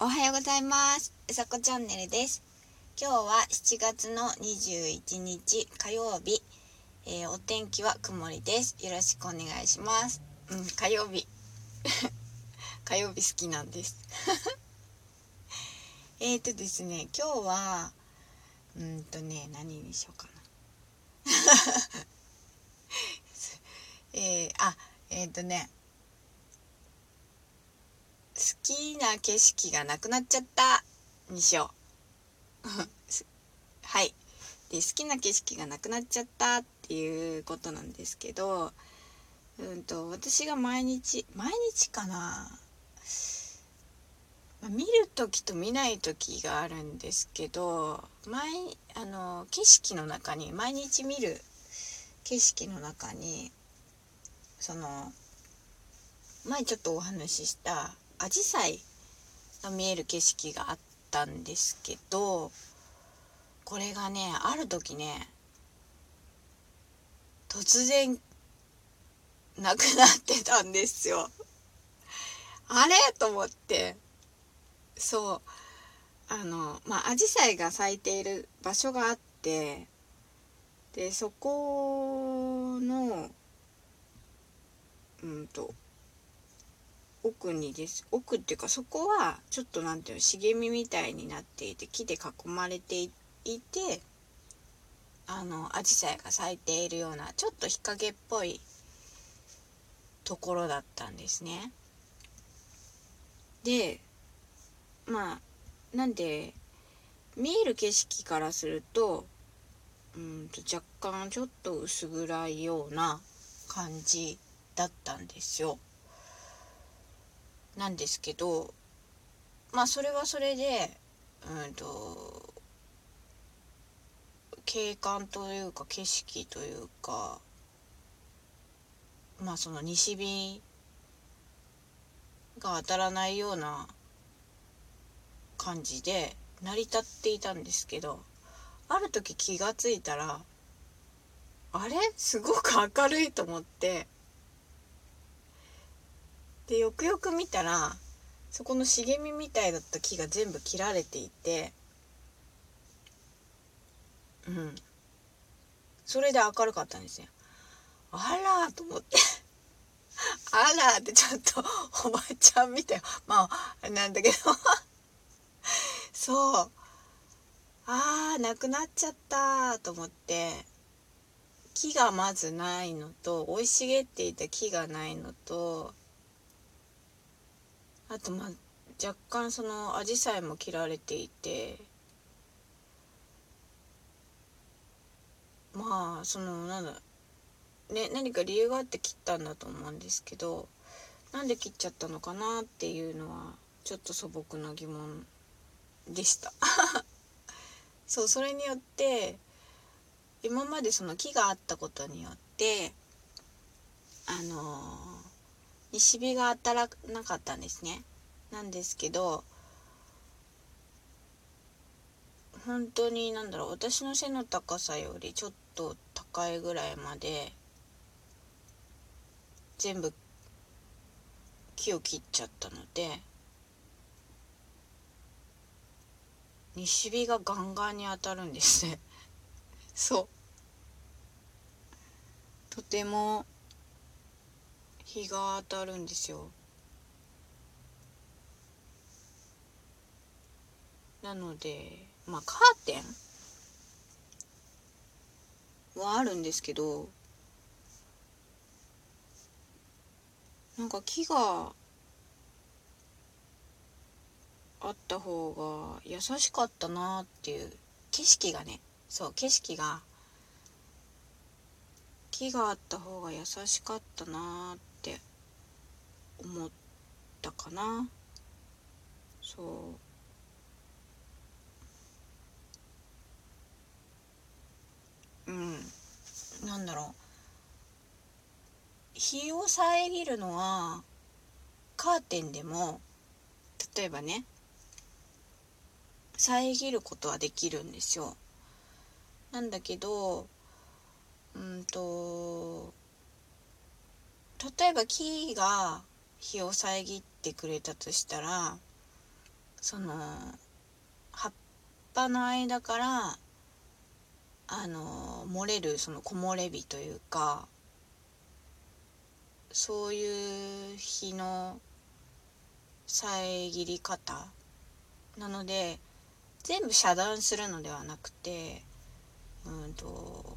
おはようございます。うさこチャンネルです。今日は7月の21日火曜日、えー、お天気は曇りです。よろしくお願いします。うん火曜日。火曜日好きなんです。えっとですね今日はうんとね何にしようかな。えー、あえっ、ー、とね好きな景色がなくなっちゃった。にしよう。はい。で好きな景色がなくなっちゃったっていうことなんですけどうんと私が毎日毎日かな。見る時と見ない時があるんですけど毎あの景色の中に毎日見る景色の中にその前ちょっとお話ししたアジサイが見える景色があったんですけどこれがねある時ね突然なくなってたんですよ。あれ？と思って。そう。あのまあアジサイが咲いている場所があってでそこのうんと奥にです奥っていうかそこはちょっと何ていうの茂みみたいになっていて木で囲まれていてあのアジサイが咲いているようなちょっと日陰っぽいところだったんですね。でまあなんで見える景色からするとうんと若干ちょっと薄暗いような感じだったんですよ。なんですけどまあそれはそれでうんと景観というか景色というかまあその西日が当たらないような感じで成り立っていたんですけどある時気がついたらあれ？すごく明るいと思ってでよくよく見たらそこの茂みみたいだった木が全部切られていてうん。それで明るかったんですよ。あらと思って。あらってちょっと おばちゃんみたい。まあなんだけど。そう。あーなくなっちゃったと思って。木がまずないのと生い茂っていた木がないのとあとまあ若干そのアジサイも切られていてまあそのなんだね何か理由があって切ったんだと思うんですけどなんで切っちゃったのかなっていうのはちょっと素朴な疑問でした。そうそれによって今までその木があったことによってあのー、西日が当たらなかったんですね。なんですけど本当になんだろう私の背の高さよりちょっと高いぐらいまで全部木を切っちゃったので西日がガンガンに当たるんですね。そう。とても日が当たるんですよ。なのでまあカーテンはあるんですけどなんか木があった方が優しかったなっていう景色がねそう景色が木があった方が優しかったなってって思ったかな。そう。うん。なんだろう。日を遮るのはカーテンでも例えばね遮ることはできるんですよ。なんだけどうんと例えば木が日を遮ってくれたとしたらその葉っぱの間からあの漏れるその木漏れ日というかそういう日の遮り方なので全部遮断するのではなくてうんと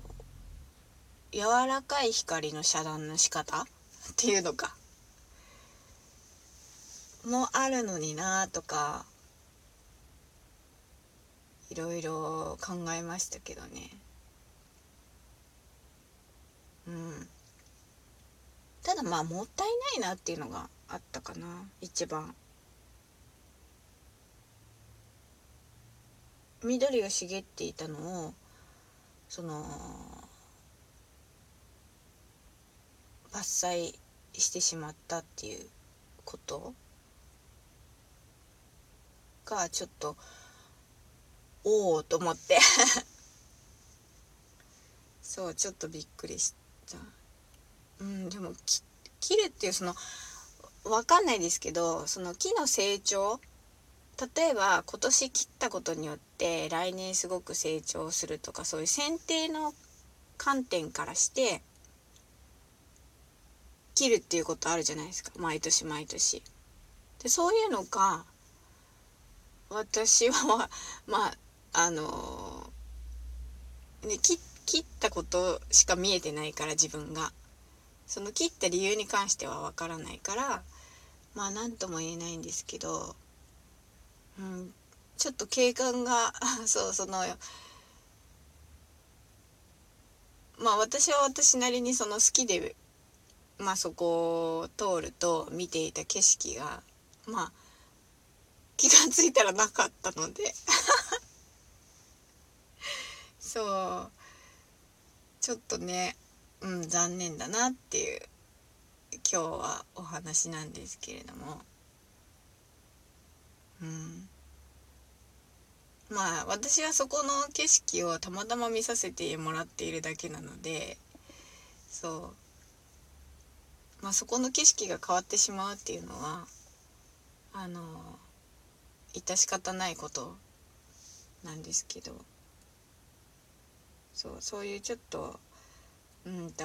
柔らかい光の遮断の仕方っていうのか。もあるのになとかいろいろ考えましたけどね。うん。ただまあもったいないなっていうのがあったかな一番。緑が茂っていたのをその伐採してしまったっていうことがちょっとおおと思って。そうちょっとびっくりした。うんでも切るっていうその分かんないですけどその木の成長例えば今年切ったことによって来年すごく成長するとかそういう剪定の観点からして切るっていうことあるじゃないですか毎年毎年。でそういうのが私は まああのね切ったことしか見えてないから自分がその切った理由に関してはわからないからまあ何とも言えないんですけど、うん、ちょっと景観が そうそのまあ私は私なりにその好きでまあそこを通ると見ていた景色がまあ気が付いたらなかったので。そう。ちょっとねうん残念だなっていう今日はお話なんですけれども。うん。まあ私はそこの景色をたまたま見させてもらっているだけなのでそう。まあそこの景色が変わってしまうっていうのはあの致し方ないことなんですけど。そうそういうちょっとうんと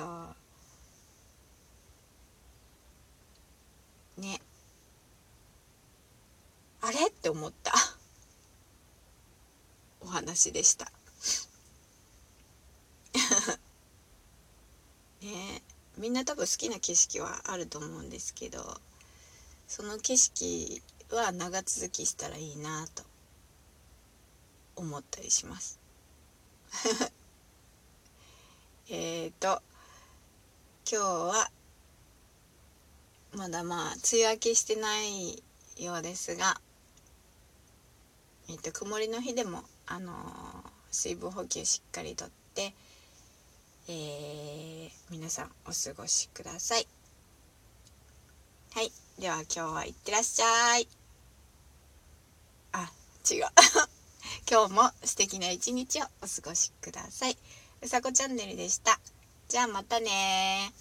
ね。あれ？って思った。お話でしたねみんな多分好きな景色はあると思うんですけどその景色は長続きしたらいいなと思ったりします。えっと今日はまだまあ梅雨明けしてないようですがえっと曇りの日でもあのー、水分補給しっかりとって、えー、皆さんお過ごしください。はい。では今日はいってらっしゃい。あ違う。今日も素敵な一日をお過ごしください。うさこチャンネルでした。じゃあまたね